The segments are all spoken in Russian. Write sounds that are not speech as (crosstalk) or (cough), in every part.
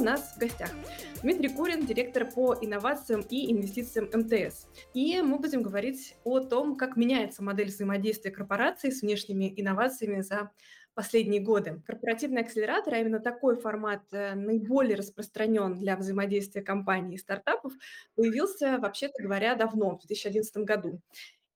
У нас в гостях? Дмитрий Курин, директор по инновациям и инвестициям МТС. И мы будем говорить о том, как меняется модель взаимодействия корпораций с внешними инновациями за последние годы. Корпоративный акселератор, а именно такой формат э, наиболее распространен для взаимодействия компаний и стартапов, появился, вообще-то говоря, давно, в 2011 году.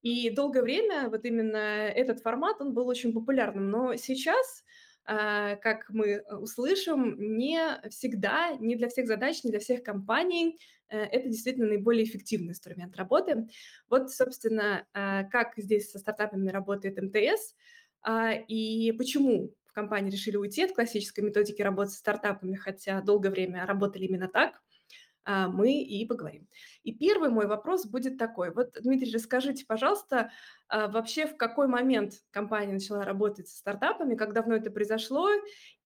И долгое время вот именно этот формат, он был очень популярным. Но сейчас как мы э, услышим, не всегда, не для всех задач, не для всех компаний э, это действительно наиболее эффективный инструмент работы. Вот, собственно, а, как здесь со стартапами работает МТС а, и почему в компании решили уйти от классической методики работы с стартапами, хотя долгое время работали именно так – а, мы и поговорим. И первый мой вопрос будет такой. Вот, Дмитрий, расскажите, пожалуйста, а, вообще в какой момент компания начала работать со стартапами, как давно это произошло,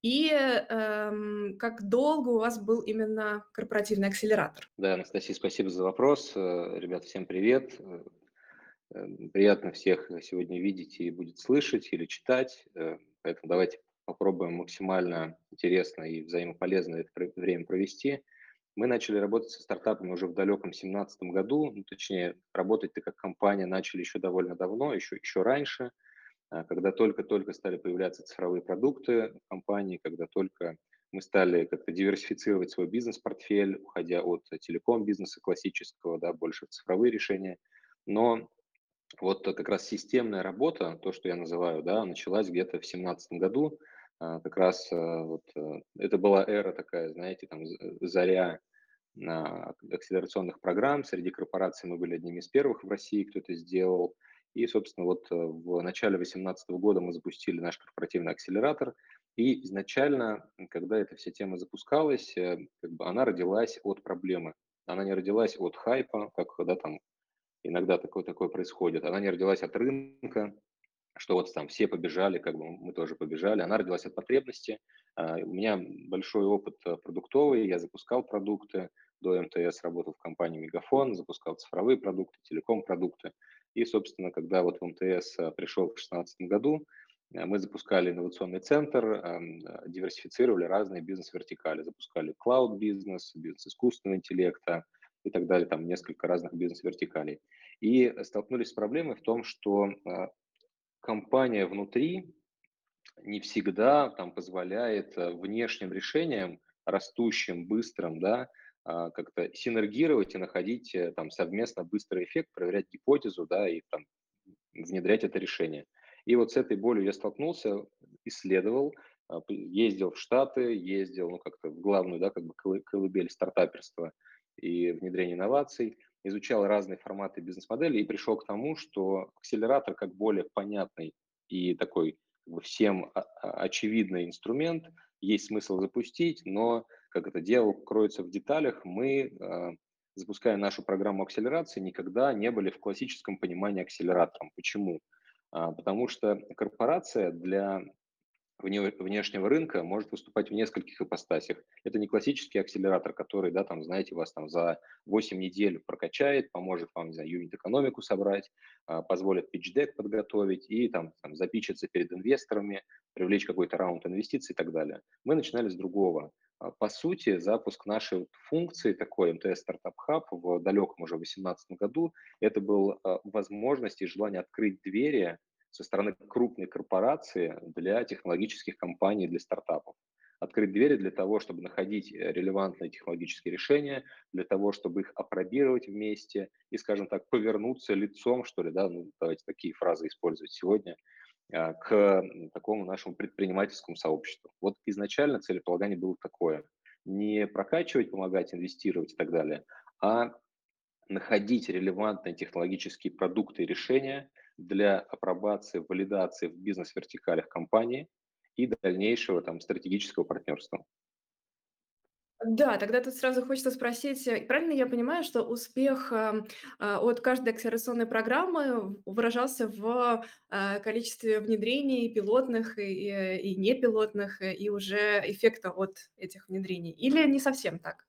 и эм, как долго у вас был именно корпоративный акселератор? Да, Анастасия, спасибо за вопрос. Э, ребят, всем привет. Э, э, приятно всех сегодня видеть и будет слышать или читать. Поэтому давайте попробуем максимально интересно и взаимополезно это время провести. Мы начали работать со стартапами уже в далеком 2017 году, ну, точнее, работать-то как компания начали еще довольно давно, еще, еще раньше, а, когда только-только стали появляться цифровые продукты в компании, когда только мы стали как-то диверсифицировать свой бизнес-портфель, уходя от телеком-бизнеса классического, да, больше в цифровые решения. Но вот как раз системная работа, то, что я называю, да, началась где-то в 2017 году, а, как раз а, вот это была эра такая, знаете, там заря акселерационных программ. Среди корпораций мы были одними из первых в России, кто это сделал. И, собственно, вот э, в начале 2018 года мы запустили наш корпоративный акселератор. И изначально, когда эта вся тема запускалась, э, как бы она родилась от проблемы. Она не родилась от хайпа, как да, там иногда такое, такое происходит. Она не родилась от рынка, что вот там все побежали, как бы мы тоже побежали. Она родилась от потребности. А, у меня большой опыт э, продуктовый, я запускал продукты, до МТС работал в компании Мегафон, запускал цифровые продукты, телеком-продукты. И, собственно, когда вот в МТС э, пришел в 2016 году, э, мы запускали инновационный центр, эм, диверсифицировали разные бизнес-вертикали, запускали клауд-бизнес, бизнес искусственного интеллекта и так далее, там несколько разных бизнес-вертикалей. И столкнулись с проблемой в том, что компания внутри не всегда там позволяет внешним решениям, растущим, быстрым, да, а, как-то синергировать и находить э, там совместно быстрый эффект, проверять гипотезу, да, и там внедрять это решение. И вот с этой болью я столкнулся, исследовал, а, ездил в Штаты, ездил, ну, как-то в главную, да, как бы колыбель стартаперства и внедрения инноваций, изучал разные форматы бизнес-модели и пришел к тому, что акселератор как более понятный и такой как бы всем очевидный инструмент есть смысл запустить, но как это дело кроется в деталях, мы, а, запуская нашу программу акселерации, никогда не были в классическом понимании акселератором. Почему? А, потому что корпорация для внешнего рынка может выступать в нескольких ипостасях. Это не классический акселератор, который, да, там, знаете, вас там за 8 недель прокачает, поможет вам, не знаю, юнит-экономику собрать, а, позволит pitch-deck подготовить и там, там запичиться перед инвесторами, привлечь какой-то раунд инвестиций и так далее. Мы начинали с другого. А, по сути, запуск нашей функции, такой МТС Startup Hub в далеком уже 2018 году, это был а, возможность и желание открыть двери со стороны крупной корпорации для технологических компаний, для стартапов. Открыть двери для того, чтобы находить релевантные технологические решения, для того, чтобы их опробировать вместе и, скажем так, повернуться лицом, что ли, да, ну, давайте такие фразы использовать сегодня, а, к такому нашему предпринимательскому сообществу. Вот изначально целеполагание было такое. Не прокачивать, помогать, инвестировать и так далее, а находить релевантные технологические продукты и решения для апробации, валидации в бизнес-вертикалях компании и дальнейшего там стратегического партнерства. Да, тогда тут сразу хочется спросить, э, правильно я понимаю, что успех э, э, от каждой акселерационной программы выражался в э, количестве внедрений пилотных и, и непилотных, и уже эффекта от этих внедрений? Или не совсем так?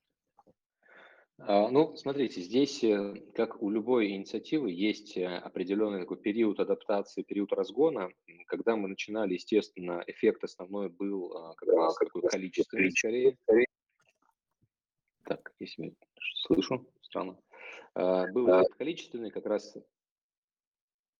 А, Ну, смотрите, здесь, э, как у любой инициативы, есть э, определенный такой период адаптации, период разгона. Когда мы начинали, естественно, эффект основной был а, как раз такой количественный скорее. Так, если меня слышу, странно. А, Был эффект количественный, как раз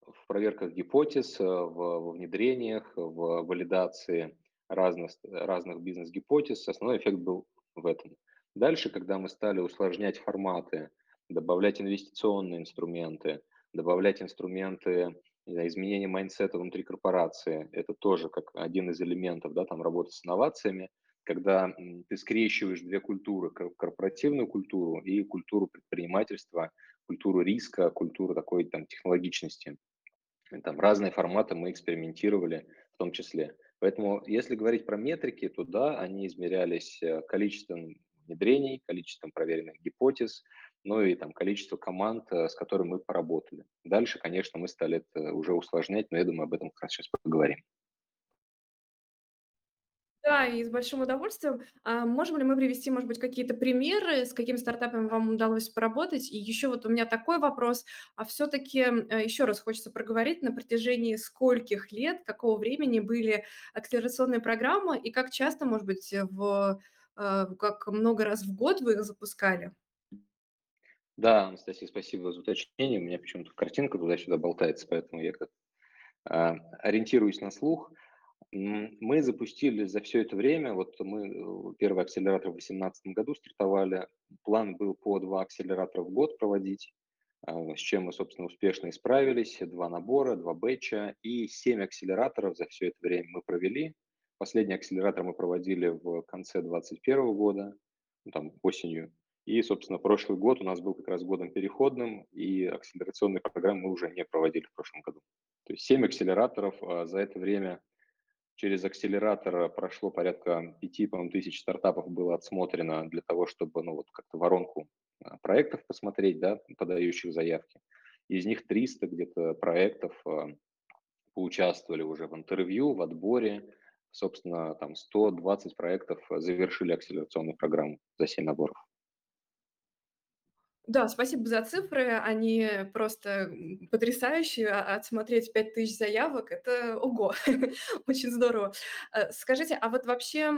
в проверках гипотез, э, в, внедрениях, в валидации разных, разных бизнес-гипотез. Основной эффект был в этом. Дальше, когда мы стали усложнять форматы, добавлять инвестиционные инструменты, добавлять инструменты знаю, изменения mindset а внутри корпорации, это тоже как один из элементов да, там, работы с инновациями, когда ты скрещиваешь две культуры, корпоративную культуру и культуру предпринимательства, культуру риска, культуру такой там технологичности. Там разные форматы мы экспериментировали в том числе. Поэтому, если говорить про метрики, то да, они измерялись э, количеством внедрений, количеством проверенных гипотез, ну и там количество команд, э, с которыми мы поработали. Дальше, конечно, мы стали это уже усложнять, но я думаю, об этом как раз сейчас поговорим. Да, и с большим удовольствием. А можем ли мы привести, может быть, какие-то примеры, с какими стартапами вам удалось поработать? И еще вот у меня такой вопрос. А все-таки еще раз хочется проговорить, на протяжении скольких лет, какого времени были акселерационные программы и как часто, может быть, в, э, как много раз в год вы их запускали? Да, Анастасия, спасибо за уточнение. У меня почему-то картинка туда-сюда болтается, поэтому я как а, ориентируюсь на слух. Мы запустили за все это время, вот мы э, первый акселератор в 2018 году стартовали, план был по два акселератора в год проводить, а, с чем мы, собственно, успешно и справились. Два набора, два бэтча и семь акселераторов за все это время мы провели. Последний акселератор мы проводили в конце 2021 года, ну, там осенью. И, собственно, прошлый год у нас был как раз годом переходным, и акселерационные программы мы уже не проводили в прошлом году. То есть семь акселераторов а за это время Через акселератор прошло порядка 5 тысяч стартапов было отсмотрено для того, чтобы ну, вот как-то воронку а, проектов посмотреть, да, подающих заявки. Из них 300 где-то проектов а, поучаствовали уже в интервью, в отборе. Собственно, там 120 проектов завершили акселерационную программу за 7 наборов. Да, спасибо за цифры. Они просто потрясающие. А отсмотреть 5000 заявок- это ого, (laughs) очень здорово. Э, скажите, а вот вообще,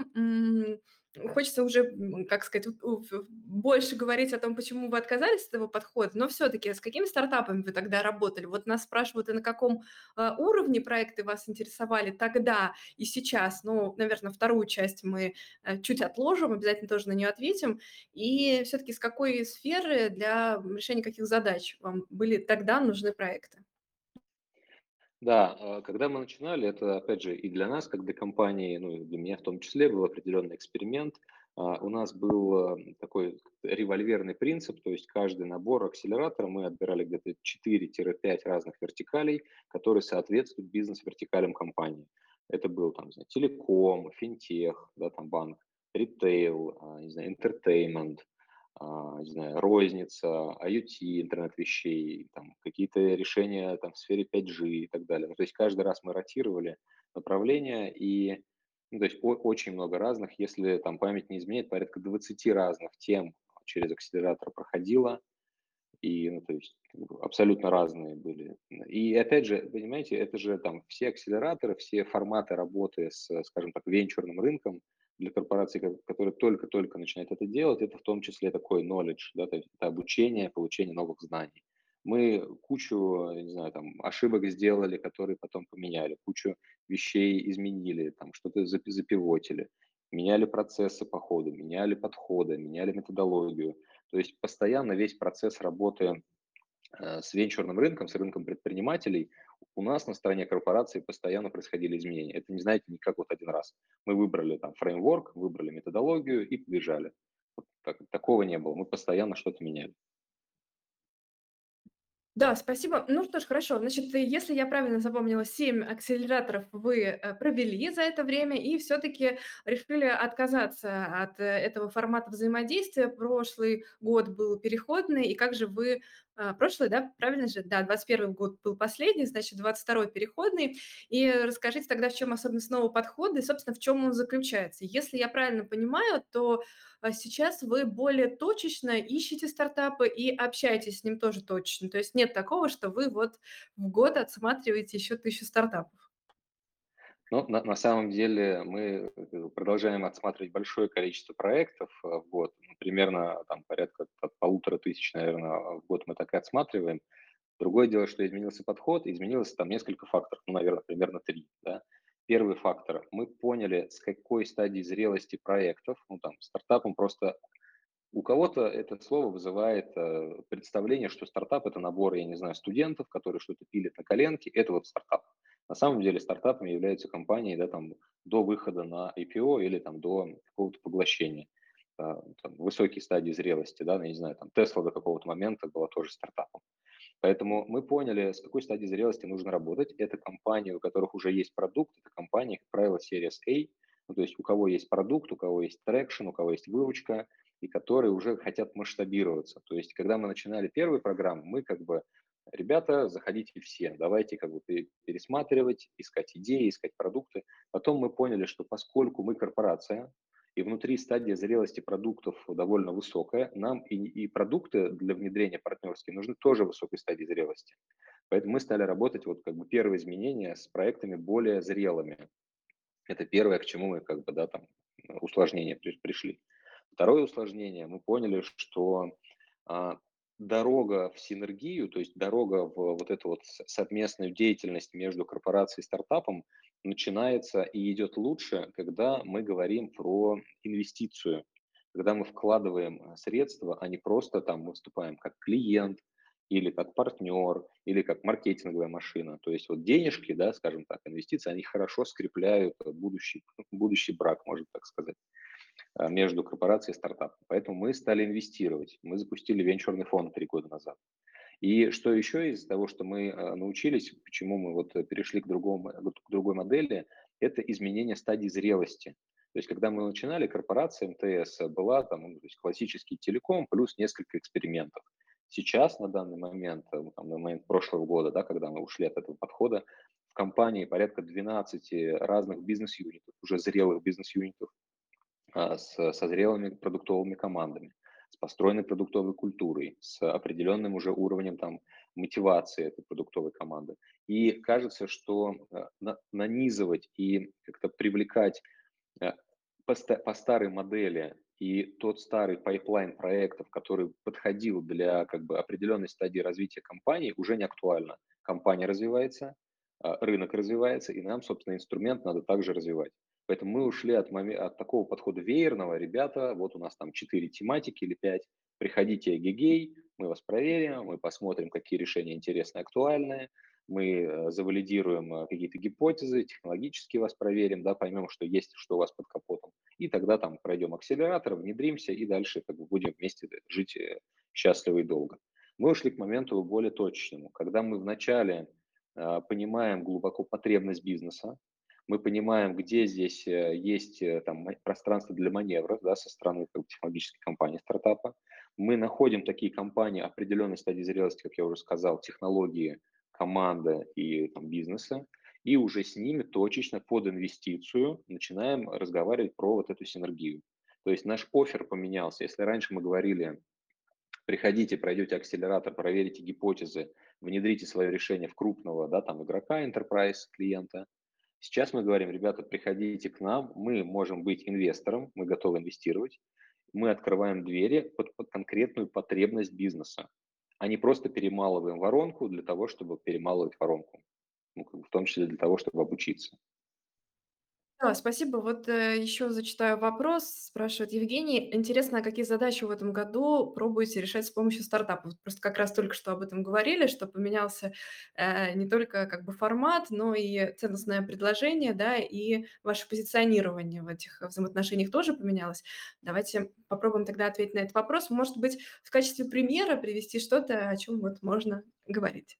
хочется уже, как сказать, больше говорить о том, почему вы отказались от этого подхода, но все таки с какими стартапами вы тогда работали? Вот нас спрашивают, и на каком, а, уровне проекты вас интересовали тогда и сейчас. Ну, наверное, вторую часть мы, э, чуть отложим, обязательно тоже на нее ответим. И все таки с какой сферы для решения каких задач вам были тогда нужны проекты? Да, а, когда мы начинали, это, опять же, и для нас, как для компании, ну, и для меня в том числе, был определенный эксперимент. А, У нас был а, такой револьверный принцип, то есть каждый набор акселератора мы отбирали где-то 4-5 разных вертикалей, которые соответствуют бизнес-вертикалям компании. Это был там, знаю, телеком, финтех, да, там банк, ритейл, не знаю, entertainment, не знаю, розница, IoT, интернет вещей, там, какие-то решения там, в сфере 5G и так далее. Ну, то есть каждый раз мы ротировали направления и ну, то есть о- очень много разных, если там память не изменяет, порядка 20 разных тем через акселератор проходило, и, ну, то есть абсолютно разные были. И опять же, понимаете, это же там все акселераторы, все форматы работы с, скажем так, венчурным рынком, для корпораций, которые только-только начинают это делать, это в том числе такой knowledge, да, то есть это обучение, получение новых знаний. Мы кучу, не знаю, там, ошибок сделали, которые потом поменяли, кучу вещей изменили, там, что-то запивотили, меняли процессы по ходу, меняли подходы, меняли методологию. То есть постоянно весь процесс работы с венчурным рынком, с рынком предпринимателей, у нас на стороне корпорации постоянно происходили изменения. Это не, знаете, не как вот один раз. Мы выбрали там фреймворк, выбрали методологию и побежали. Вот так, такого не было. Мы постоянно что-то меняли. Да, спасибо. Ну что ж, хорошо. Значит, э, если я правильно запомнила, 7 акселераторов вы, э, провели за это время и все-таки решили отказаться от э, этого формата взаимодействия. Прошлый год был переходный, и как же вы прошлый, да, правильно же? Да, 21 год был последний, значит, 22 переходный. И расскажите тогда, в чем особенность нового подхода и, собственно, в чем он заключается. Если я правильно понимаю, то а, сейчас вы более точечно ищете стартапы и общаетесь с ним тоже точечно. То есть нет такого, что вы вот в год отсматриваете еще тысячу стартапов. Ну, на, на самом деле мы э, продолжаем отсматривать большое количество проектов э, в год, ну, примерно там порядка от полутора тысяч, наверное, в год мы так и отсматриваем. Другое дело, что изменился подход, изменилось там несколько факторов, ну, наверное, примерно три. Да? Первый фактор. Мы поняли, с какой стадии зрелости проектов, ну, там, стартапом просто у кого-то это слово вызывает э, представление, что стартап – это набор, я не знаю, студентов, которые что-то пилят на коленке, это вот стартап. На самом деле стартапами являются компании да, там, до выхода на IPO или там, до какого-то поглощения. Э, там, высокие стадии зрелости, да, ну, я не знаю, там Tesla до какого-то момента была тоже стартапом. Поэтому мы поняли, с какой стадии зрелости нужно работать. Это компании, у которых уже есть продукт, это компании, как правило, Series A, ну, то есть у кого есть продукт, у кого есть traction, у кого есть выручка, и которые уже хотят масштабироваться. То есть, когда мы начинали первую программу, мы как бы, ребята, заходите все, давайте как бы пересматривать, искать идеи, искать продукты. Потом мы поняли, что поскольку мы корпорация, и внутри стадия зрелости продуктов довольно высокая. Нам и, и продукты для внедрения партнерские нужны тоже высокой стадии зрелости. Поэтому мы стали работать, вот как бы первые изменения с проектами более зрелыми. Это первое, к чему мы как бы, да, там, усложнения пришли. Второе усложнение, мы поняли, что а, дорога в синергию, то есть дорога в вот эту вот совместную деятельность между корпорацией и стартапом начинается и идет лучше, когда мы говорим про инвестицию, когда мы вкладываем э, средства, а не просто там выступаем как клиент или как партнер, или как маркетинговая машина. То есть вот денежки, да, скажем так, инвестиции, они хорошо скрепляют будущий, будущий брак, можно так сказать, э, между корпорацией и стартапом. Поэтому мы стали инвестировать. Мы запустили венчурный фонд три года назад. И что еще из того, что мы э, научились, почему мы вот перешли к, другому, к другой модели, это изменение стадии зрелости. То есть, когда мы начинали, корпорация МТС была там, ну, то есть классический телеком плюс несколько экспериментов. Сейчас, на данный момент, э, там, на момент прошлого года, да, когда мы ушли от этого подхода, в компании порядка 12 разных бизнес-юнитов, уже зрелых бизнес-юнитов, с, со зрелыми продуктовыми командами с построенной продуктовой культурой, с определенным уже уровнем там, мотивации этой продуктовой команды. И кажется, что э, на, нанизывать и как-то привлекать э, по, по старой модели и тот старый pipeline проектов, который подходил для как бы, определенной стадии развития компании, уже не актуально. Компания развивается, э, рынок развивается, и нам, собственно, инструмент надо также развивать. Поэтому мы ушли от, от такого подхода веерного. Ребята, вот у нас там 4 тематики или 5. Приходите гигей, мы вас проверим, мы посмотрим, какие решения интересные, актуальные. Мы э, завалидируем э, какие-то гипотезы, технологически вас проверим, да, поймем, что есть, что у вас под капотом. И тогда там пройдем акселератор, внедримся и дальше как бы будем вместе жить э, счастливо и долго. Мы ушли к моменту более точечному, когда мы вначале понимаем глубоко потребность бизнеса, мы понимаем, где здесь э, есть э, там, пространство для маневров да, со стороны технологической компании стартапа. Мы находим такие компании определенной стадии зрелости, как я уже сказал, технологии, команда и там, бизнеса, и уже с ними точечно под инвестицию начинаем разговаривать про вот эту синергию. То есть наш офер поменялся. Если раньше мы говорили, приходите, пройдете акселератор, проверите гипотезы, внедрите свое решение в крупного да, там, игрока, enterprise клиента – Сейчас мы говорим, ребята, приходите к нам, мы можем быть инвестором, мы готовы инвестировать, мы открываем двери под, под конкретную потребность бизнеса, а не просто перемалываем воронку для того, чтобы перемалывать воронку, ну, в том числе для того, чтобы обучиться. Да, спасибо. Вот, э, еще зачитаю вопрос. Спрашивает Евгений: "Интересно, а какие задачи в этом году пробуете решать с помощью стартапов?" Просто как раз только что об этом говорили, что поменялся, э, не только как бы формат, но и ценностное предложение, да, и ваше позиционирование в этих взаимоотношениях тоже поменялось. Давайте попробуем тогда ответить на этот вопрос. Может быть, в качестве примера привести что-то, о чем вот можно говорить.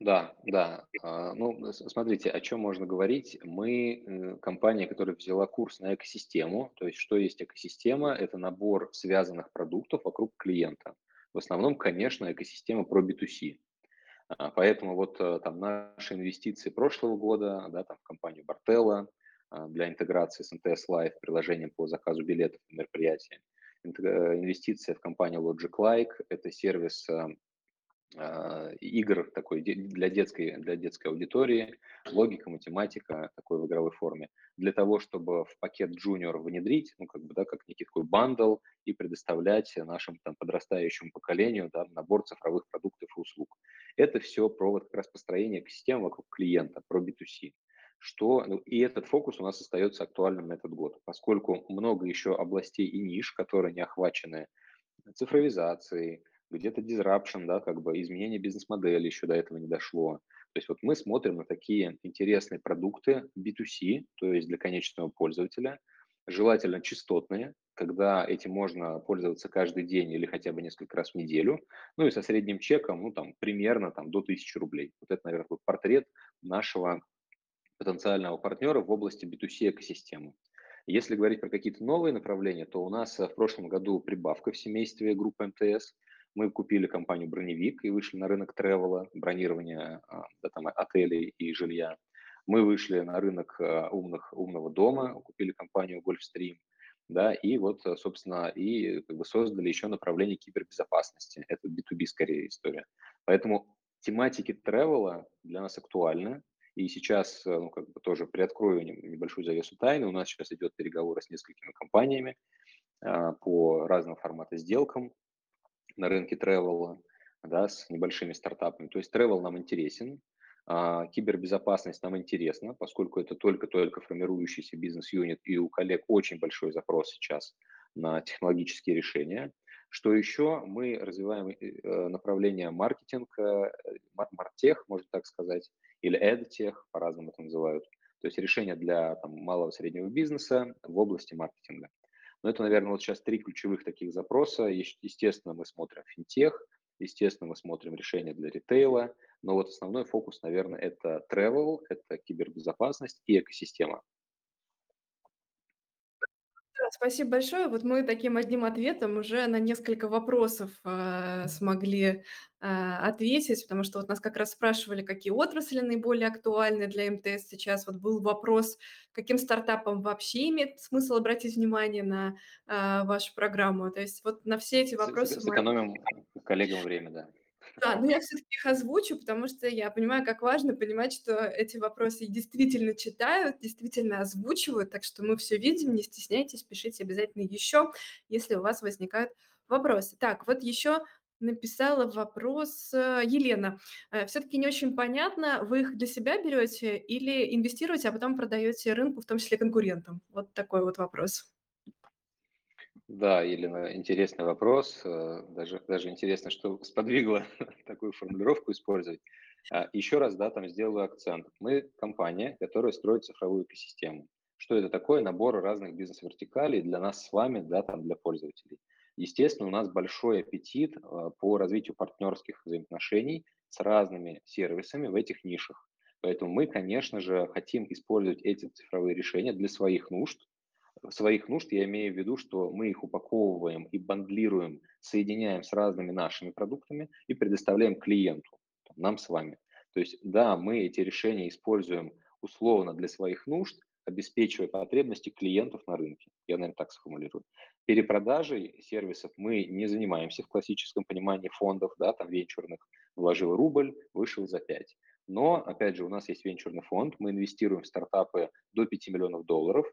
Да, да. А, ну, смотрите, о чем можно говорить. Мы, э, компания, которая взяла курс на экосистему. То есть что есть экосистема? Это набор связанных продуктов вокруг клиента. В основном, конечно, экосистема про B2C. А, поэтому вот э, там наши инвестиции прошлого года, да, там в компанию Bartella а, для интеграции с МТС Live, приложением по заказу билетов на мероприятия. Э, инвестиция в компанию Logic Like– это сервис игр такой для детской, для детской аудитории, логика, математика такой в игровой форме, для того, чтобы в пакет Junior внедрить, ну, как бы, да, как некий такой бандл и предоставлять нашим там подрастающему поколению да, набор цифровых продуктов и услуг. Это все про вот как раз построение экосистемы вокруг клиента, про B2C. Что, ну, и этот фокус у нас остается актуальным на этот год, поскольку много еще областей и ниш, которые не охвачены цифровизацией, где-то disruption, да, как бы изменение бизнес-модели еще до этого не дошло. То есть вот мы смотрим на такие интересные продукты B2C, то есть для конечного пользователя, желательно частотные, когда этим можно пользоваться каждый день или хотя бы несколько раз в неделю, ну и со средним чеком, ну там примерно там до 1000 рублей. Вот это, наверное, такой портрет нашего потенциального партнера в области B2C экосистемы. Если говорить про какие-то новые направления, то у нас в прошлом году прибавка в семействе группы МТС – мы купили компанию «Броневик» и вышли на рынок тревела, бронирования а, да, там, отелей и жилья. Мы вышли на рынок а, умных, умного дома, купили компанию «Гольфстрим», да, и вот, собственно, и как бы создали еще направление кибербезопасности. Это B2B скорее история. Поэтому тематики тревела для нас актуальны. И сейчас, ну, как бы тоже приоткрою небольшую завесу тайны. У нас сейчас идет переговоры с несколькими компаниями а, по разным форматам сделкам на рынке travel, да, с небольшими стартапами. То есть travel нам интересен, а, кибербезопасность нам интересна, поскольку это только-только формирующийся бизнес-юнит, и у коллег очень большой запрос сейчас на технологические решения. Что еще? Мы развиваем э, направление маркетинг, э, мартех, можно так сказать, или edtech, по-разному это называют. То есть решения для там, малого и среднего бизнеса в области маркетинга. Но это, наверное, вот сейчас три ключевых таких запроса. Естественно, мы смотрим финтех, естественно, мы смотрим решения для ритейла, но вот основной фокус, наверное, это travel, это кибербезопасность и экосистема. Спасибо большое. Вот мы таким одним ответом уже на несколько вопросов э, смогли э, ответить, потому что вот нас как раз спрашивали, какие отрасли наиболее актуальны для МТС сейчас. Вот был вопрос, каким стартапам вообще имеет смысл обратить внимание на э, вашу программу. То есть вот на все эти вопросы... Сэкономим мы... коллегам время, да. Да, но я все-таки их озвучу, потому что я понимаю, как важно понимать, что эти вопросы действительно читают, действительно озвучивают, так что мы все видим, не стесняйтесь, пишите обязательно еще, если у вас возникают вопросы. Так, вот еще написала вопрос э, Елена. Э, все-таки не очень понятно, вы их для себя берете или инвестируете, а потом продаете рынку, в том числе конкурентам? Вот такой вот вопрос. Да, Елена, интересный вопрос. Э, даже, даже интересно, что (laughs) сподвигло (laughs) такую формулировку использовать. А, Еще раз, да, там сделаю акцент. Мы компания, которая строит цифровую экосистему. Что это такое? Набор разных бизнес-вертикалей для нас с вами, да, там для пользователей. Естественно, у нас большой аппетит э, по развитию партнерских взаимоотношений с разными сервисами в этих нишах. Поэтому мы, конечно же, хотим использовать эти цифровые решения для своих нужд, своих нужд я имею в виду, что мы их упаковываем и бандлируем, соединяем с разными нашими продуктами и предоставляем клиенту, нам с вами. То есть, да, мы эти решения используем условно для своих нужд, обеспечивая потребности клиентов на рынке. Я, наверное, так сформулирую. Перепродажей сервисов мы не занимаемся в классическом понимании фондов, да, там венчурных. Вложил рубль, вышел за 5. Но, опять же, у нас есть венчурный фонд, мы инвестируем в стартапы до 5 миллионов долларов,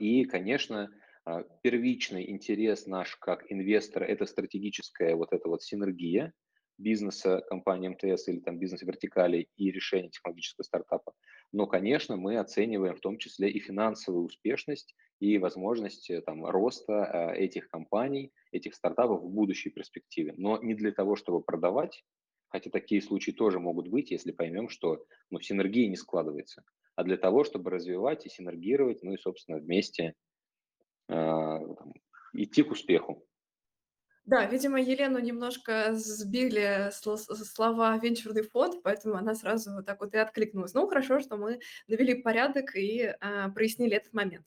и, конечно, а, первичный интерес наш как инвестора – это стратегическая вот эта вот синергия бизнеса компании МТС или там бизнес-вертикалей и решения технологического стартапа. Но, конечно, мы оцениваем в том числе и финансовую успешность и возможность э, там, роста э, этих компаний, этих стартапов в будущей перспективе. Но не для того, чтобы продавать, хотя такие случаи тоже могут быть, если поймем, что ну, синергия не складывается, а для того, чтобы развивать и синергировать, ну и, собственно, вместе э, идти к успеху. Да, видимо, Елену немножко сбили слова "венчурный фонд", поэтому она сразу вот так вот и откликнулась. Ну, хорошо, что мы навели порядок и, а, прояснили этот момент.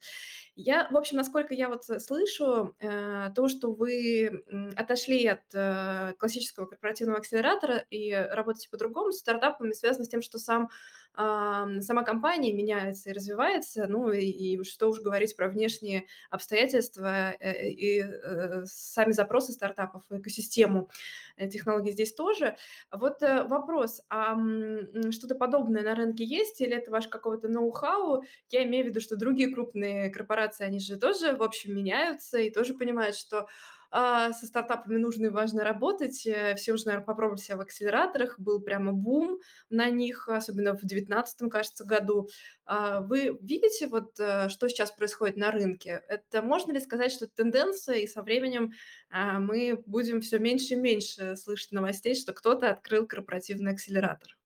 Я, в общем, насколько я вот слышу, э, то, что вы, отошли от, э, классического корпоративного акселератора и работаете по-другому, с стартапами связано с тем, что сам сама компания меняется и развивается, ну и, и что уж говорить про внешние обстоятельства э, и э, сами запросы стартапов экосистему э, технологий здесь тоже. Вот вопрос, а что-то подобное на рынке есть или это ваш какого-то ноу-хау? Я имею в виду, что другие крупные корпорации, они же тоже, в общем, меняются и тоже понимают, что а, со стартапами нужно и важно работать. Э, все уже, наверное, попробовали себя в акселераторах. Был прямо бум на них, особенно в 2019, кажется, году. А, вы видите, вот, э, что сейчас происходит на рынке? Это можно ли сказать, что тенденция, и со временем а, мы будем все меньше и меньше слышать новостей, что кто-то открыл корпоративный акселератор?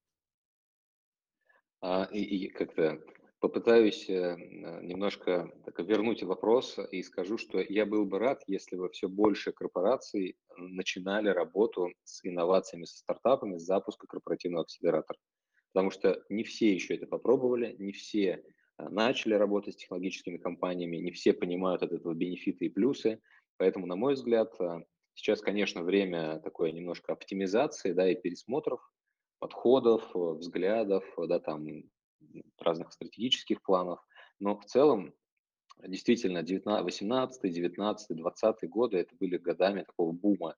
А, и, и как-то Попытаюсь э, немножко так, вернуть вопрос и скажу, что я был бы рад, если бы все больше корпораций начинали работу с инновациями, со стартапами, с запуска корпоративного акселератора. Потому что не все еще это попробовали, не все э, начали работать с технологическими компаниями, не все понимают от этого бенефиты и плюсы. Поэтому, на мой взгляд, э, сейчас, конечно, время такое немножко оптимизации да, и пересмотров подходов, взглядов, да, там, разных стратегических планов, но в целом действительно 18, 19, 20 годы это были годами такого бума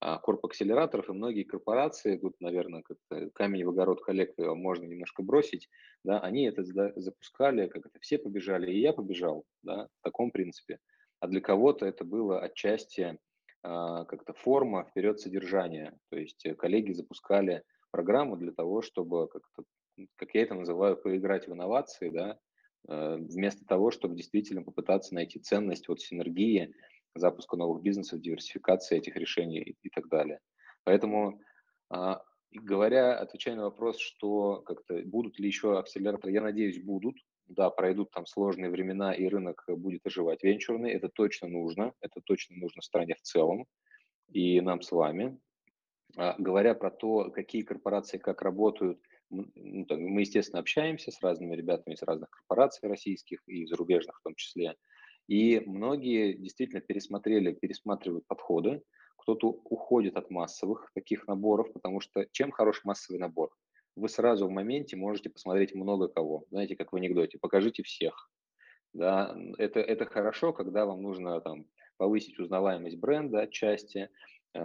а, корп-акселераторов, и многие корпорации, тут, наверное, как камень в огород коллег э, можно немножко бросить, да, они это запускали, как это все побежали, и я побежал, да, в таком принципе. А для кого-то это было отчасти а, как-то форма вперед содержания, то есть э, коллеги запускали программу для того, чтобы как-то как я это называю, поиграть в инновации, да, э, вместо того, чтобы действительно попытаться найти ценность вот синергии, запуска новых бизнесов, диверсификации этих решений и, так далее. Поэтому, а, говоря, отвечая на вопрос, что как-то будут ли еще акселераторы, я надеюсь, будут. Да, пройдут там сложные времена, и рынок будет оживать венчурный. Это точно нужно, это точно нужно стране в целом и нам с вами. А, говоря про то, какие корпорации как работают – ну, мы, естественно, общаемся с разными ребятами из разных корпораций российских и зарубежных в том числе. И многие действительно пересмотрели, пересматривают подходы. Кто-то уходит от массовых таких наборов, потому что чем хорош массовый набор? Вы сразу в моменте можете посмотреть много кого. Знаете, как в анекдоте, покажите всех. Да, это, это хорошо, когда вам нужно там, повысить узнаваемость бренда отчасти,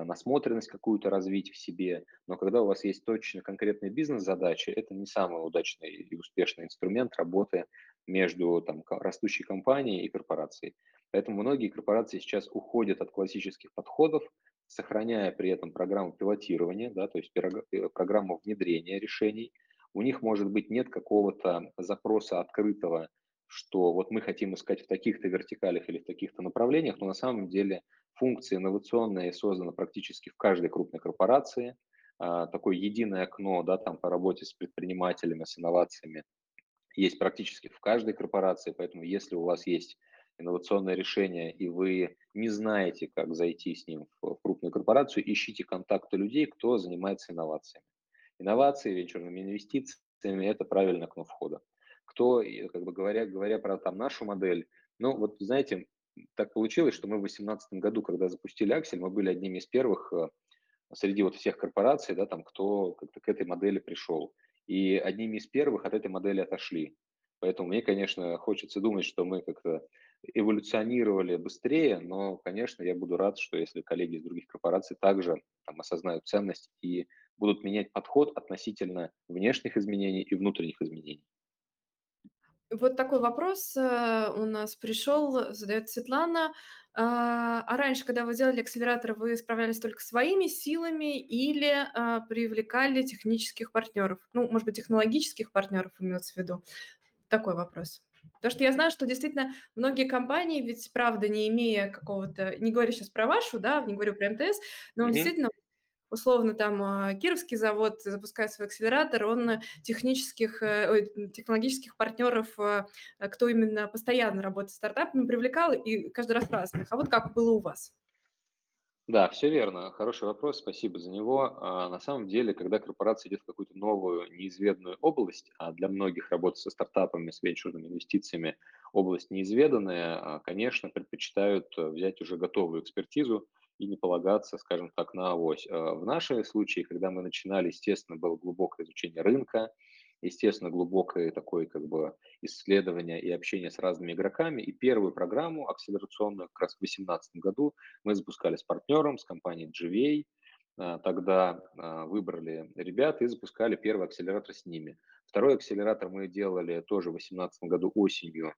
насмотренность какую-то развить в себе, но когда у вас есть точно конкретные бизнес-задачи, это не самый удачный и успешный инструмент работы между там, растущей компанией и корпорацией. Поэтому многие корпорации сейчас уходят от классических подходов, сохраняя при этом программу пилотирования, да, то есть э, программу внедрения решений. У них, может быть, нет какого-то запроса открытого, что вот мы хотим искать в таких-то вертикалях или в таких-то направлениях, но на самом деле функция инновационная создана практически в каждой крупной корпорации. А, такое единое окно да, там, по работе с предпринимателями, с инновациями есть практически в каждой корпорации, поэтому если у вас есть инновационное решение, и вы не знаете, как зайти с ним в крупную корпорацию, ищите контакты людей, кто занимается инновациями. Инновации, венчурными инвестициями – это правильное окно входа. Кто, как бы говоря, говоря про там, нашу модель, ну вот знаете, так получилось, что мы в 2018 году, когда запустили Аксель, мы были одними из первых э, среди вот всех корпораций, да, там, кто как-то к этой модели пришел. И одними из первых от этой модели отошли. Поэтому мне, конечно, хочется думать, что мы как-то эволюционировали быстрее, но, конечно, я буду рад, что если коллеги из других корпораций также там, осознают ценность и будут менять подход относительно внешних изменений и внутренних изменений. Вот такой вопрос, э, у нас пришел, задает Светлана. А, а раньше, когда вы делали акселератор, вы справлялись только своими силами или, а, привлекали технических партнеров? Ну, может быть, технологических партнеров имеется в виду? Такой вопрос. Потому что я знаю, что действительно многие компании, ведь правда, не имея какого-то, не говорю сейчас про вашу, да, не говорю про МТС, но Мгм. действительно условно там а, Кировский завод запускает свой акселератор, он технических, э, технологических партнеров, а, а, кто именно постоянно работает с стартапами, привлекал и каждый раз разных. А вот как было у вас? Да, все верно. Хороший вопрос, спасибо за него. А, на самом деле, когда корпорация идет в какую-то новую, неизведанную область, а для многих работа со стартапами, с венчурными инвестициями область неизведанная, конечно, предпочитают э, взять уже готовую экспертизу и не полагаться, скажем так, на авось. А, В нашем случае, когда мы начинали, естественно, было глубокое изучение рынка, естественно, глубокое такое как бы исследование и общение с разными игроками. И первую программу акселерационную как раз в 2018 году мы запускали с партнером, с компанией GVA. А, Тогда а, выбрали ребят и запускали первый акселератор с ними. Второй акселератор мы делали тоже в 2018 году осенью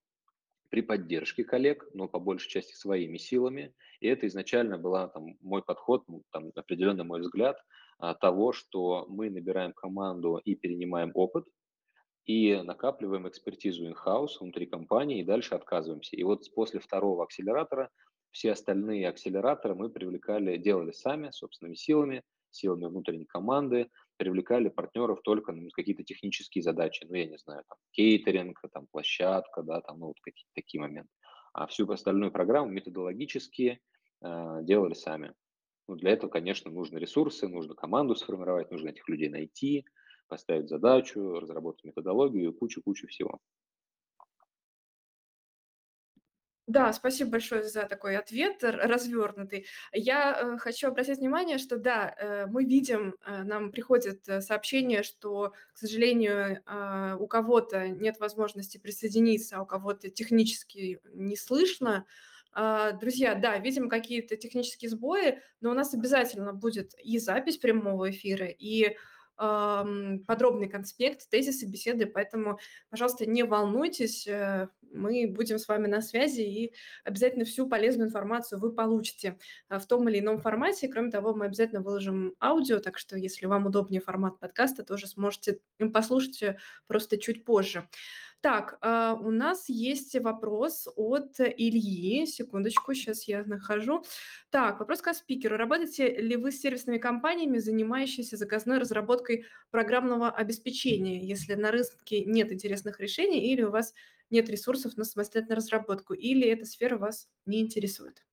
при поддержке коллег, но по большей части своими силами. И это изначально была там, мой подход, ну, там, определенный мой взгляд а, того, что мы набираем команду и перенимаем опыт, и накапливаем экспертизу in-house внутри компании и дальше отказываемся. И вот после второго акселератора все остальные акселераторы мы привлекали, делали сами, собственными силами, силами внутренней команды, привлекали партнеров только на какие-то технические задачи, ну, я не знаю, там, кейтеринг, там, площадка, да, там, ну, вот какие-то такие моменты. А всю остальную программу методологически э, делали сами. Ну, для этого, конечно, нужны ресурсы, нужно команду сформировать, нужно этих людей найти, поставить задачу, разработать методологию и кучу-кучу всего. Да, спасибо большое за такой ответ развернутый. Я, э, хочу обратить внимание, что да, э, мы видим, э, нам приходят, э, сообщения, что, к сожалению, а, у кого-то нет возможности присоединиться, а у кого-то технически не слышно. А, друзья, да, видим какие-то технические сбои, но у нас обязательно будет и запись прямого эфира, и, подробный конспект, тезисы беседы, поэтому Пожалуйста, не волнуйтесь, э, мы будем с вами на связи, и обязательно всю полезную информацию вы получите а, в том или ином формате. Кроме того, мы обязательно выложим аудио, так что если вам удобнее формат подкаста, тоже сможете послушать э, просто чуть позже. Так, а, у нас есть вопрос от Ильи. Секундочку, сейчас я нахожу. Так, вопрос к спикеру. Работаете ли вы с сервисными компаниями, занимающимися заказной разработкой программного обеспечения, если на рынке нет интересных решений или у вас нет ресурсов на самостоятельную разработку, или эта сфера вас не интересует?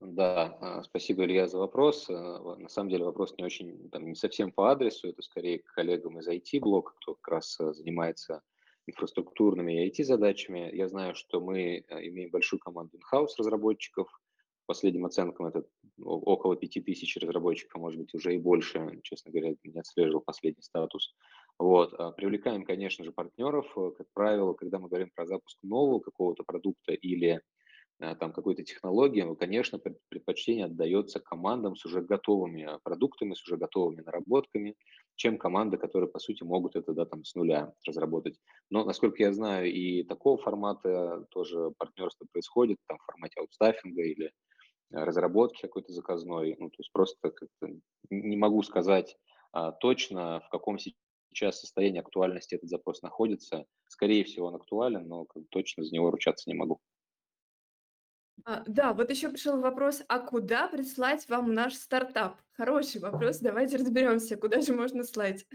Да, а, спасибо, Илья, за вопрос. Во- На самом деле вопрос не очень, там, не совсем по адресу, это скорее к коллегам из IT-блока, кто как раз э, занимается инфраструктурными IT-задачами. Я знаю, что мы имеем большую команду in-house разработчиков. По последним оценкам это около пяти тысяч разработчиков, а может быть уже и больше, честно говоря, не отслеживал последний статус. Вот. а Привлекаем, конечно же, партнеров. Как правило, когда мы говорим про запуск нового какого-то продукта или там какой-то технологии, ну, конечно, пред- предпочтение отдается командам с уже готовыми э, продуктами, с уже готовыми наработками, чем команды, которые, по сути, могут это да, там, с нуля разработать. Но, насколько я знаю, и такого формата тоже партнерство происходит, там, в формате аутстаффинга или э, разработки какой-то заказной. Ну, то есть просто как-то не могу сказать а, точно, в каком се- сейчас состоянии актуальности этот запрос находится. Скорее всего, он актуален, но точно за него ручаться не могу. А, да, вот еще пришел вопрос, а куда прислать вам наш стартап? Хороший вопрос, давайте разберемся, куда же можно слать.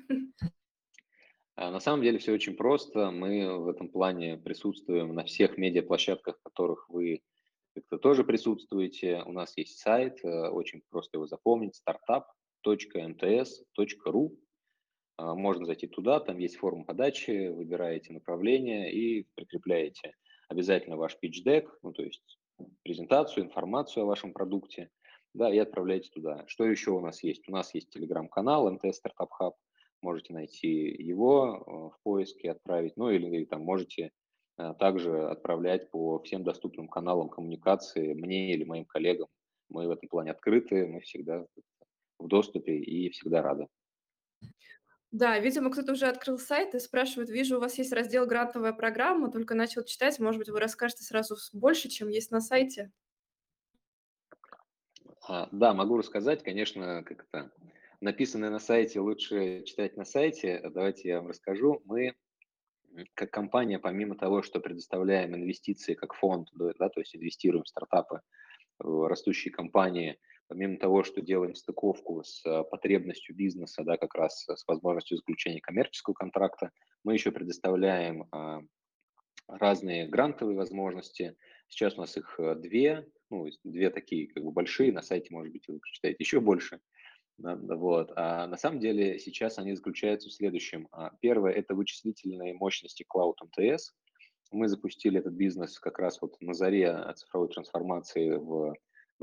А, На самом деле все очень просто. Мы в этом плане присутствуем на всех медиаплощадках, в которых вы как-то тоже присутствуете. У нас есть сайт, э, очень просто его запомнить, startup.mts.ru. А, Можно зайти туда, там есть форма подачи, выбираете направление и прикрепляете обязательно ваш pitch deck, ну, то есть презентацию, информацию о вашем продукте, да, и отправляете туда. Что еще у нас есть? У нас есть телеграм-канал МТС Startup Hub, можете найти его э, в поиске, отправить, ну или, или там можете э, также отправлять по всем доступным каналам коммуникации мне или моим коллегам. Мы в этом плане открыты, мы всегда в доступе и всегда рады. Да, видимо, кто-то уже открыл сайт и спрашивает: "Вижу, у вас есть раздел "Грантовая программа", только начал читать. Может быть, вы расскажете сразу больше, чем есть на сайте?" А, да, могу рассказать. Конечно, как это, написанное на сайте лучше читать на сайте. Давайте я вам расскажу. Мы, как компания, помимо того, что предоставляем инвестиции как фонд, да, то есть инвестируем в стартапы, в растущие компании, помимо того, что делаем стыковку с э, потребностью бизнеса, да, как раз с возможностью заключения коммерческого контракта, мы еще предоставляем а, разные грантовые возможности. Сейчас у нас их э, две, ну, две такие как бы большие, на сайте, может быть, вы прочитаете еще больше. Вот. А на самом деле сейчас они заключаются в следующем. А, первое– это вычислительные мощности Cloud MTS. Мы запустили этот бизнес как раз вот на заре цифровой трансформации в,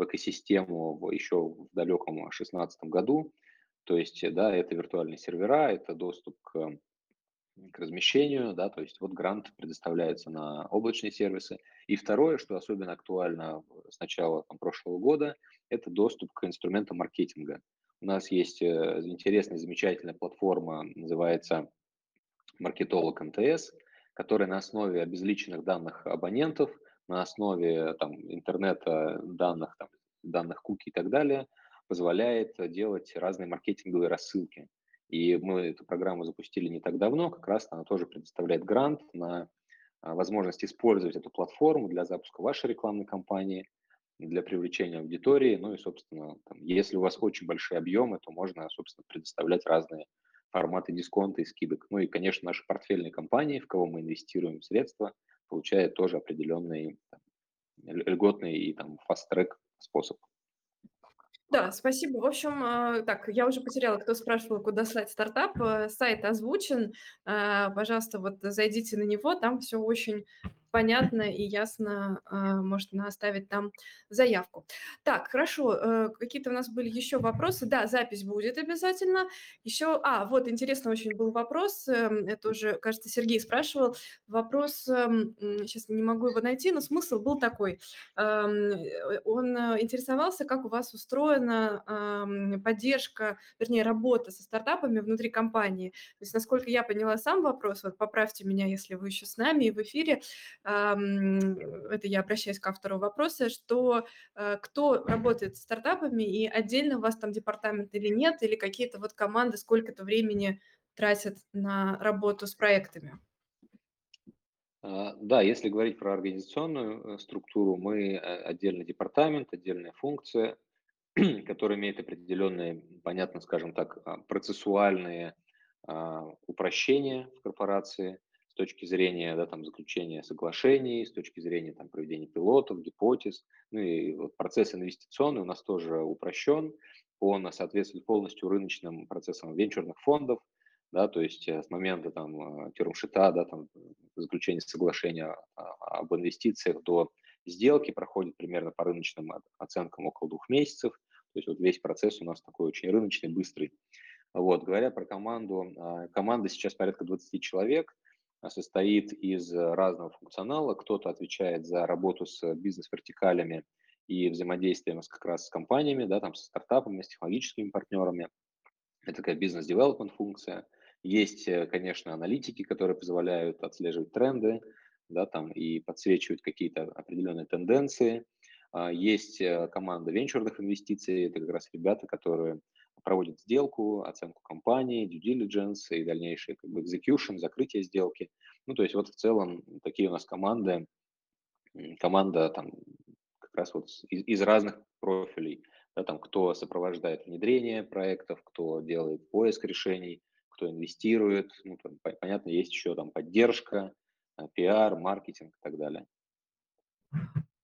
экосистему еще в далеком 2016 году. То есть, да, это виртуальные сервера, это доступ к к размещению, да, то есть вот грант предоставляется на облачные сервисы. И второе, что особенно актуально с начала там, прошлого года, это доступ к инструментам маркетинга. У нас есть э, интересная, замечательная платформа, называется Маркетолог МТС, которая на основе обезличенных данных абонентов, на основе там, интернета данных, там, данных куки и так далее, позволяет делать разные маркетинговые рассылки. И мы эту программу запустили не так давно, как раз она тоже предоставляет грант на а, возможность использовать эту платформу для запуска вашей рекламной кампании, для привлечения аудитории. Ну и, собственно, там, если у вас очень большие объемы, то можно, собственно, предоставлять разные форматы дисконта и скидок. Ну и, конечно, наши портфельные компании, в кого мы инвестируем средства, получают тоже определенный там, льготный и там фаст-трек способ. Да, спасибо. В общем, э, так, я уже потеряла, кто спрашивал, куда слать стартап. Э, сайт озвучен. Э, пожалуйста, вот зайдите на него, там все очень понятно и ясно э, можно оставить там заявку. Так, хорошо, э, какие-то у нас были еще вопросы. Да, запись будет обязательно. Еще, а, вот интересный очень был вопрос, э, это уже, кажется, Сергей спрашивал. Вопрос, э, сейчас не могу его найти, но смысл был такой. Эм, э, он интересовался, как у вас устроена э, поддержка, вернее, работа со стартапами внутри компании. То есть, насколько я поняла сам вопрос, вот поправьте меня, если вы еще с нами и в эфире, это я обращаюсь к автору вопроса, что э, кто работает с стартапами, и отдельно у вас там департамент или нет, или какие-то вот команды сколько-то времени тратят на работу с проектами? А, да, если говорить про организационную э, структуру, мы э, отдельный департамент, отдельная функция, (clears throat) которая имеет определенные, понятно, скажем так, а, процессуальные а, упрощения в корпорации – с точки зрения да, там, заключения соглашений, с точки зрения там, проведения пилотов, гипотез. Ну и вот процесс инвестиционный у нас тоже упрощен, он соответствует полностью рыночным процессам венчурных фондов, да, то есть э, с момента там э, термшита, да, там заключения соглашения об инвестициях до сделки проходит примерно по рыночным оценкам около двух месяцев, то есть вот весь процесс у нас такой очень рыночный, быстрый. Вот, говоря про команду, а, команда сейчас порядка 20 человек, состоит из разного функционала. Кто-то отвечает за работу с бизнес-вертикалями и взаимодействием с, как раз с компаниями, да, там, со стартапами, с технологическими партнерами. Это такая бизнес-девелопмент функция. Есть, э, конечно, аналитики, которые позволяют отслеживать тренды, да, там, и подсвечивать какие-то определенные тенденции. А, есть э, команда венчурных инвестиций, это как раз ребята, которые проводит сделку, оценку компании, due diligence и дальнейший как бы execution, закрытие сделки. Ну, то есть вот в целом такие у нас команды, команда там как раз вот из, из разных профилей, да, там кто сопровождает внедрение проектов, кто делает поиск решений, кто инвестирует, ну, там, понятно, есть еще там поддержка, э, пиар, маркетинг и так далее.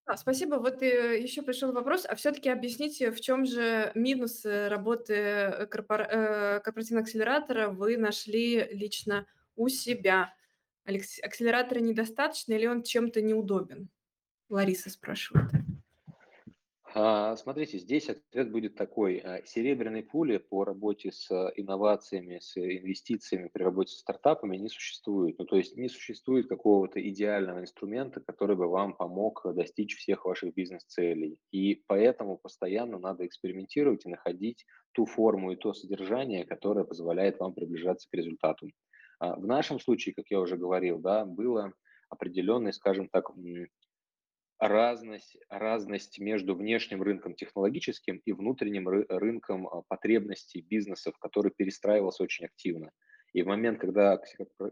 А, спасибо. Вот э, еще пришел вопрос, а все-таки объясните, в чем же минус работы э, корпора э, корпоративного акселератора вы нашли лично у себя? Акселератора недостаточно или он чем-то неудобен? Лариса спрашивает. А, смотрите, здесь ответ будет такой. А, серебряной пули по работе с инновациями, с инвестициями при работе с стартапами не существует. Ну, то есть не существует какого-то идеального инструмента, который бы вам помог достичь всех ваших бизнес-целей. И поэтому постоянно надо экспериментировать и находить ту форму и то содержание, которое позволяет вам приближаться к результату. А, в нашем случае, как я уже говорил, да, было определенный, скажем так, разность, разность между внешним рынком технологическим и внутренним ры- рынком а, потребностей бизнесов, который перестраивался очень активно. И в момент, когда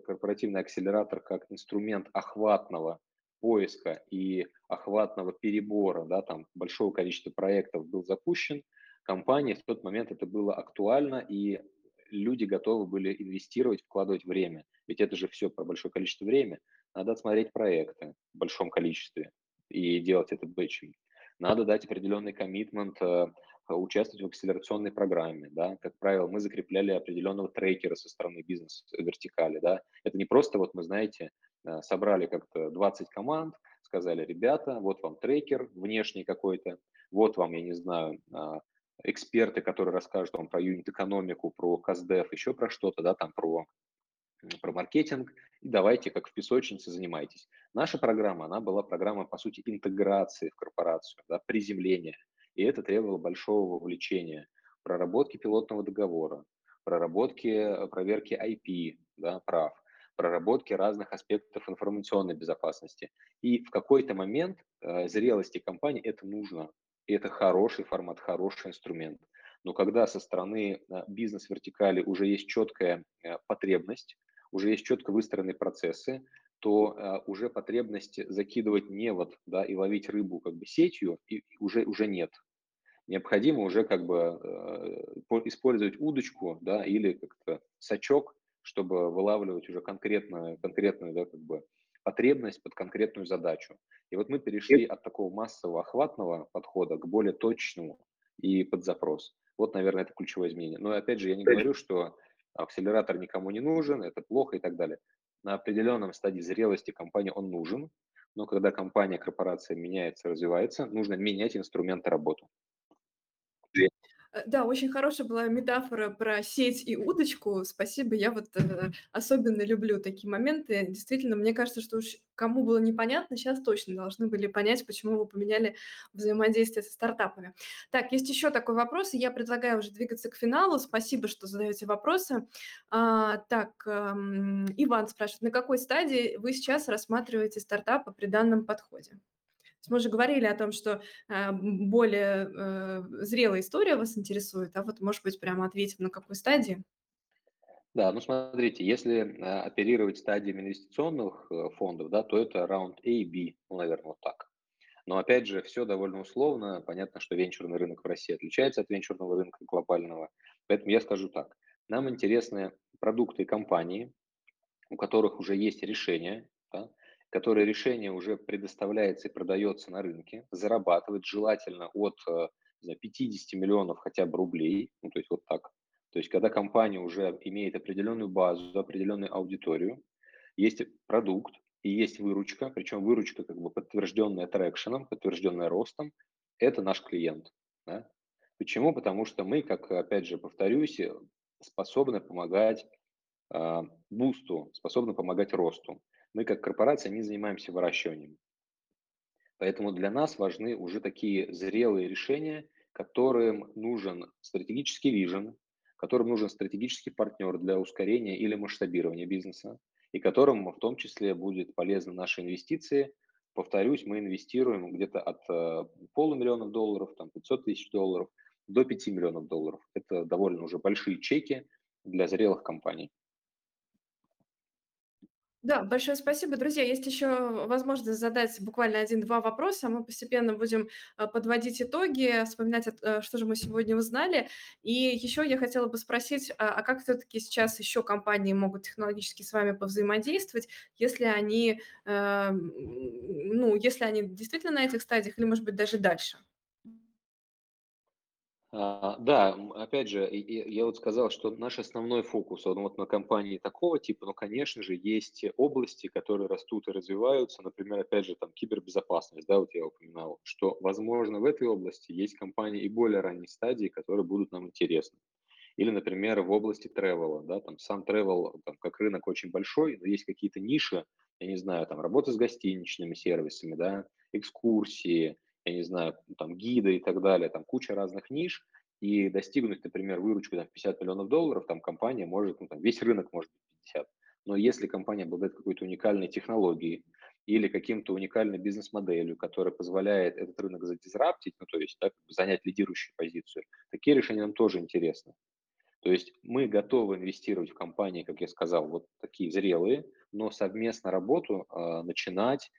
корпоративный акселератор как инструмент охватного поиска и охватного перебора, да, там большого количества проектов был запущен, компании в тот момент это было актуально, и люди готовы были инвестировать, вкладывать время. Ведь это же все про большое количество времени. Надо смотреть проекты в большом количестве и делать это бэчем. Надо дать определенный коммитмент, э, участвовать в акселерационной программе, да, как правило, мы закрепляли определенного трекера со стороны бизнес-вертикали, да, это не просто, вот мы, знаете, э, собрали как-то 20 команд, сказали, ребята, вот вам трекер внешний какой-то, вот вам, я не знаю, а, эксперты, которые расскажут вам про юнит-экономику, про КАЗДЕФ, еще про что-то, да, там про про маркетинг, и давайте как в песочнице занимайтесь. Наша программа, она была программа, по сути, интеграции в корпорацию, да, приземления, и это требовало большого вовлечения, проработки пилотного договора, проработки, э, проверки IP, да, прав, проработки разных аспектов информационной безопасности. И в какой-то момент э, зрелости компании это нужно. И это хороший формат, хороший инструмент. Но когда со стороны э, бизнес-вертикали уже есть четкая э, потребность, уже есть четко выстроенные процессы, то э, уже потребность закидывать невод да, и ловить рыбу как бы сетью и, уже, уже нет. Необходимо уже как бы э, использовать удочку да, или как-то сачок, чтобы вылавливать уже конкретную, конкретную да, как бы потребность под конкретную задачу. И вот мы перешли от такого массового охватного подхода к более точному и под запрос. Вот, наверное, это ключевое изменение. Но опять же, я не говорю, что акселератор никому не нужен, это плохо и так далее. На определенном стадии зрелости компании он нужен, но когда компания, корпорация меняется, развивается, нужно менять инструменты работы. Э, да, очень хорошая была метафора про сеть и удочку. Спасибо. Я вот э, особенно люблю такие моменты. Действительно, мне кажется, что уж кому было непонятно, сейчас точно должны были понять, почему вы поменяли взаимодействие со стартапами. Так, есть еще такой вопрос, и я предлагаю уже двигаться к финалу. Спасибо, что задаете вопросы. А, так, эм, Иван спрашивает, на какой стадии вы сейчас рассматриваете стартапы при данном подходе? Мы уже говорили о том, что э, более э, зрелая история вас интересует, а вот, может быть, прямо ответим, на какой стадии? Да, ну смотрите, если э, оперировать стадиями инвестиционных фондов, да, то это раунд A и B, ну, наверное, вот так. Но опять же, все довольно условно. Понятно, что венчурный рынок в России отличается от венчурного рынка глобального. Поэтому я скажу так. Нам интересны продукты и компании, у которых уже есть решение, да, которое решение уже предоставляется и продается на рынке, зарабатывает желательно от э, знаю, 50 миллионов хотя бы рублей, ну, то есть вот так. То есть когда компания уже имеет определенную базу, определенную аудиторию, есть продукт и есть выручка, причем выручка как бы подтвержденная трекшеном, подтвержденная ростом, это наш клиент. Да? Почему? Потому что мы, как опять же повторюсь, способны помогать э, бусту, способны помогать росту мы как корпорация не занимаемся выращиванием. Поэтому для нас важны уже такие зрелые решения, которым нужен стратегический вижен, которым нужен стратегический партнер для ускорения или масштабирования бизнеса, и которым в том числе будет полезны наши инвестиции. Повторюсь, мы инвестируем где-то от э, полумиллиона долларов, там 500 тысяч долларов до 5 миллионов долларов. Это довольно уже большие чеки для зрелых компаний. Да, большое спасибо. Друзья, есть еще возможность задать буквально один-два вопроса. Мы постепенно будем э, подводить итоги, вспоминать, э, что же мы сегодня узнали. И еще я хотела бы спросить, а, а как все-таки сейчас еще компании могут технологически с вами повзаимодействовать, если они, э, ну, если они действительно на этих стадиях или, может быть, даже дальше? А, да, опять же, я вот сказал, что наш основной фокус, он вот на компании такого типа, но, конечно же, есть области, которые растут и развиваются, например, опять же, там кибербезопасность, да, вот я упоминал, что, возможно, в этой области есть компании и более ранней стадии, которые будут нам интересны. Или, например, в области тревела, да, там сам тревел, там, как рынок очень большой, но есть какие-то ниши, я не знаю, там работа с гостиничными сервисами, да, экскурсии, я не знаю, там гиды и так далее, там куча разных ниш, и достигнуть, например, выручку там, 50 миллионов долларов, там компания может, ну, там, весь рынок может быть 50. Но если компания обладает какой-то уникальной технологией или каким-то уникальной бизнес-моделью, которая позволяет этот рынок задизраптить, ну, то есть да, занять лидирующую позицию, такие решения нам тоже интересны. То есть мы готовы инвестировать в компании, как я сказал, вот такие зрелые, но совместно работу э, начинать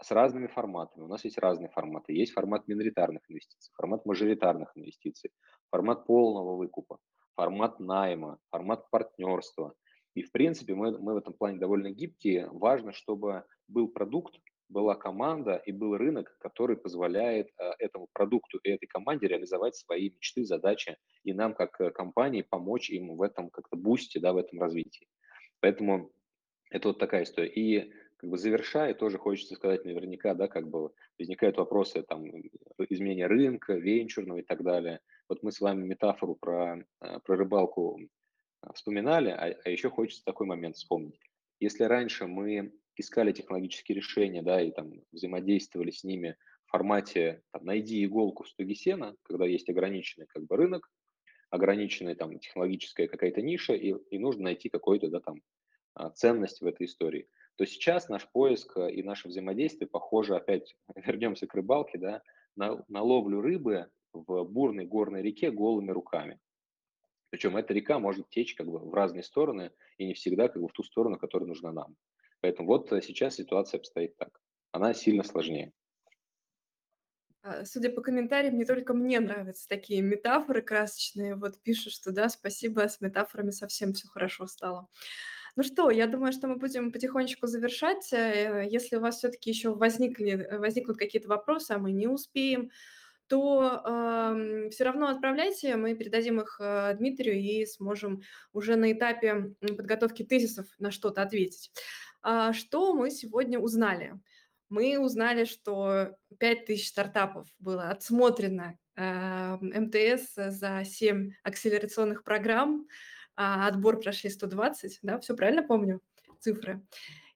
с разными форматами. У нас есть разные форматы. Есть формат миноритарных инвестиций, формат мажоритарных инвестиций, формат полного выкупа, формат найма, формат партнерства. И, в принципе, мы, мы в этом плане довольно гибкие. Важно, чтобы был продукт, была команда и был рынок, который позволяет э, этому продукту и этой команде реализовать свои мечты, задачи, и нам, как э, компании, помочь им в этом как-то бусте, да, в этом развитии. Поэтому это вот такая история. И как бы завершая, тоже хочется сказать наверняка, да, как бы возникают вопросы там изменения рынка, венчурного и так далее. Вот мы с вами метафору про, э, про рыбалку вспоминали, а, а еще хочется такой момент вспомнить. Если раньше мы искали технологические решения, да, и там взаимодействовали с ними в формате там, найди иголку в стоге сена, когда есть ограниченный как бы рынок, ограниченная там технологическая какая-то ниша, и, и нужно найти какую-то да, там ценность в этой истории. То сейчас наш поиск и наше взаимодействие похоже, опять (laughs) вернемся к рыбалке, да, на, на ловлю рыбы в бурной горной реке голыми руками. Причем эта река может течь как бы в разные стороны и не всегда как бы в ту сторону, которая нужна нам. Поэтому вот э, сейчас ситуация обстоит так. Она сильно сложнее. А, судя по комментариям, не только мне нравятся такие метафоры красочные. Вот пишут, что да, спасибо, с метафорами совсем все хорошо стало. Ну что, я думаю, что мы будем потихонечку завершать. Э, если у вас все-таки еще возникли, возникнут какие-то вопросы, а мы не успеем, то э, все равно отправляйте, мы передадим их э, Дмитрию и сможем уже на этапе подготовки тезисов на что-то ответить. А, что мы сегодня узнали? Мы узнали, что 5000 стартапов было отсмотрено э, МТС за 7 акселерационных программ, а отбор прошли 120, да, все правильно помню цифры.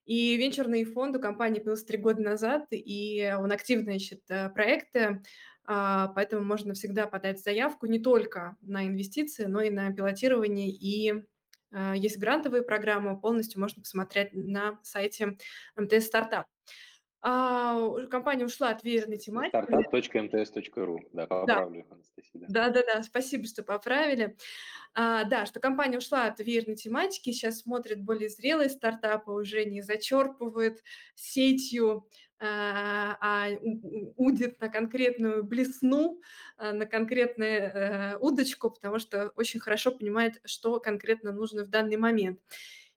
И венчурные фонды у компании появился три года назад, и он активно ищет э, проекты, а, поэтому можно всегда подать заявку не только на инвестиции, но и на пилотирование и а, есть грантовые программы, полностью можно посмотреть на сайте МТС Стартап. А, компания ушла от веерной тематики. Startup.mts.ru, да, поправлю, да. Анастасия. Да. да, да, спасибо, что поправили. А, да, что компания ушла от веерной тематики, сейчас смотрит более зрелые стартапы, уже не зачерпывает сетью а, а удит на конкретную блесну, а, на конкретную э, удочку, потому что очень хорошо понимает, что конкретно нужно в данный момент.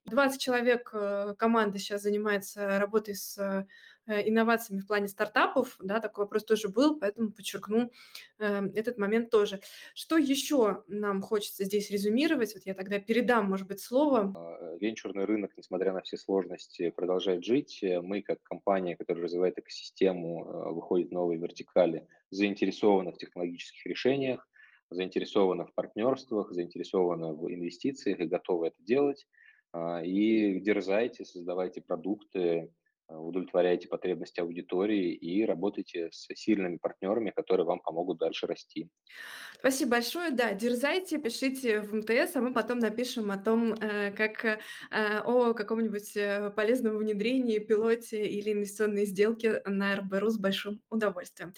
20 человек э, команды сейчас занимается работой с инновациями в плане стартапов, да, такой вопрос тоже был, поэтому подчеркну э, этот момент тоже. Что еще нам хочется здесь резюмировать? Вот я тогда передам, может быть, слово. А, венчурный рынок, несмотря на все сложности, продолжает жить. Мы, как компания, которая развивает экосистему, э, выходит в новые вертикали, заинтересованы в технологических решениях, заинтересованы в партнерствах, заинтересованы в инвестициях и готовы это делать. А, и дерзайте, создавайте продукты, Э, удовлетворяете потребности аудитории и работаете с сильными партнерами, которые вам помогут дальше расти. Спасибо большое. Да, дерзайте, пишите в МТС, а мы потом напишем о том, э, как э, о каком-нибудь полезном внедрении, пилоте или инвестиционной сделке на РБРУ с большим удовольствием.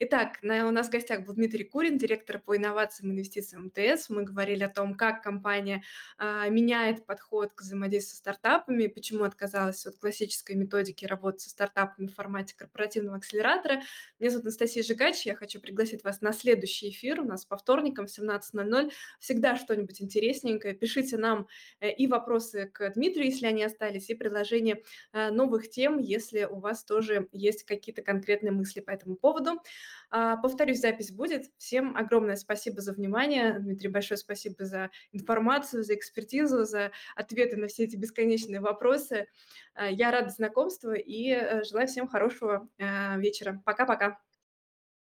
Итак, у нас в гостях был Дмитрий Курин, директор по инновациям и инвестициям МТС. Мы говорили о том, как компания меняет подход к взаимодействию с стартапами, почему отказалась от классической методики методики работы со стартапами в формате корпоративного акселератора. Меня зовут Анастасия Жигач, я хочу пригласить вас на следующий эфир у нас по вторникам в 17.00. Всегда что-нибудь интересненькое. Пишите нам э, и вопросы к Дмитрию, если они остались, и предложения э, новых тем, если у вас тоже есть какие-то конкретные мысли по этому поводу. А, повторюсь, запись будет. Всем огромное спасибо за внимание. Дмитрий, большое спасибо за информацию, за экспертизу, за ответы на все эти бесконечные вопросы. А, я рада знакомству и э, желаю всем хорошего э, вечера. Пока-пока.